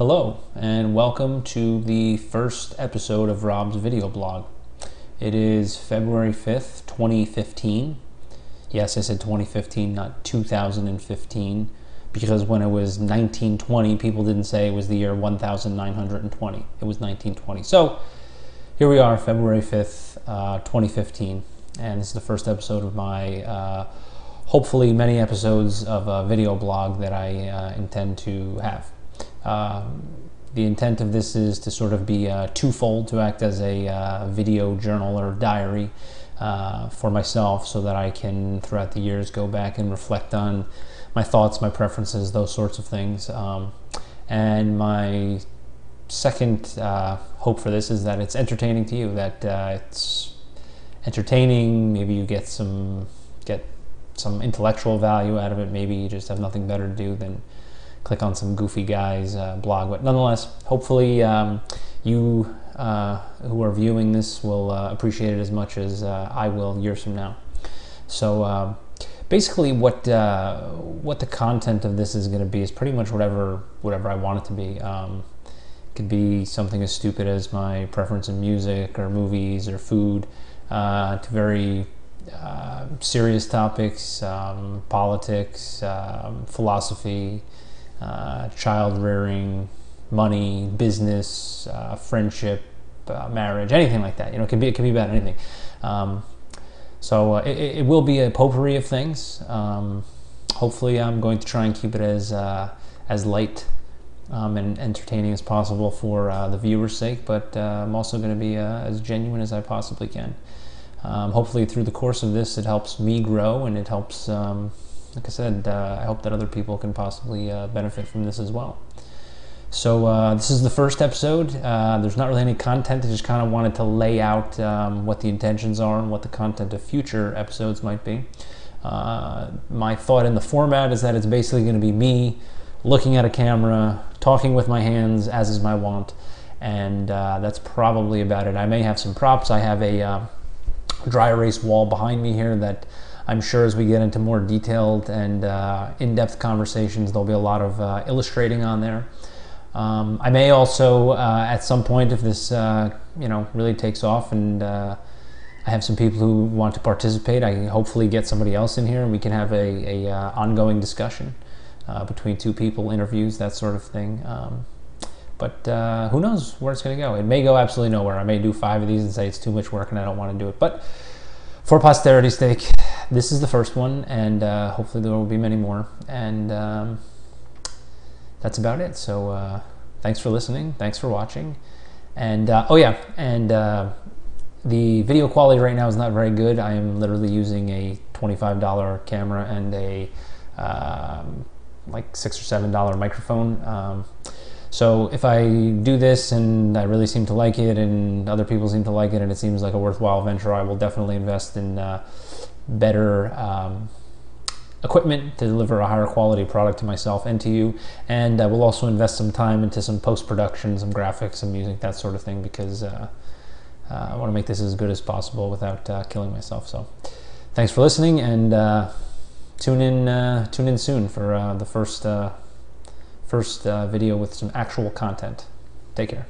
Hello, and welcome to the first episode of Rob's video blog. It is February 5th, 2015. Yes, I said 2015, not 2015, because when it was 1920, people didn't say it was the year 1920. It was 1920. So here we are, February 5th, uh, 2015, and this is the first episode of my uh, hopefully many episodes of a video blog that I uh, intend to have. Um, the intent of this is to sort of be uh, twofold, to act as a uh, video journal or diary uh, for myself so that I can, throughout the years, go back and reflect on my thoughts, my preferences, those sorts of things. Um, and my second uh, hope for this is that it's entertaining to you, that uh, it's entertaining, maybe you get some, get some intellectual value out of it, maybe you just have nothing better to do than click on some goofy guy's uh, blog. But nonetheless, hopefully um, you uh, who are viewing this will uh, appreciate it as much as uh, I will years from now. So um, basically, what uh, what the content of this is going to be is pretty much whatever whatever I want it to be. Um, it could be something as stupid as my preference in music or movies or food, uh, to very serious topics, um, politics, um, philosophy, uh, child rearing, money, business, uh, friendship, uh, marriage, anything like that. You know, it can be it can be about anything. Um, so uh, it, it, will be a potpourri of things. Um, hopefully, I'm going to try and keep it as uh, as light um, and entertaining as possible for the viewer's sake. But I'm also going to be as genuine as I possibly can. Um, hopefully, through the course of this, it helps me grow and it helps um, like I said, uh, I hope that other people can possibly uh, benefit from this as well. So uh, this is the first episode. Uh, there's not really any content. I just kind of wanted to lay out um, what the intentions are and what the content of future episodes might be. Uh, my thought in the format is that it's basically going to be me looking at a camera, talking with my hands, as is my wont, and uh, that's probably about it. I may have some props. I have a dry erase wall behind me here that I'm sure as we get into more detailed and uh, in-depth conversations, there'll be a lot of uh, illustrating on there. Um, I may also, uh, at some point, if this uh, you know really takes off, and uh, I have some people who want to participate, I hopefully get somebody else in here, and we can have a, a ongoing discussion between two people, interviews, that sort of thing. Um, but uh, who knows where it's going to go? It may go absolutely nowhere. I may do five of these and say it's too much work and I don't want to do it. But for posterity's sake, this is the first one, and uh, hopefully there will be many more. And um, that's about it. So uh, thanks for listening. Thanks for watching. And uh, oh yeah, and uh, the video quality right now is not very good. I am literally using a $25 camera and a um, like six or seven dollar microphone. Um, so if I do this and I really seem to like it and other people seem to like it and it seems like a worthwhile venture, I will definitely invest in uh, better um, equipment to deliver a higher quality product to myself and to you. And I will also invest some time into some post-production, some graphics, some music, that sort of thing, because uh, uh, I want to make this as good as possible without uh, killing myself. So thanks for listening and uh, tune in, uh, tune in soon for the first first uh, video with some actual content. Take care.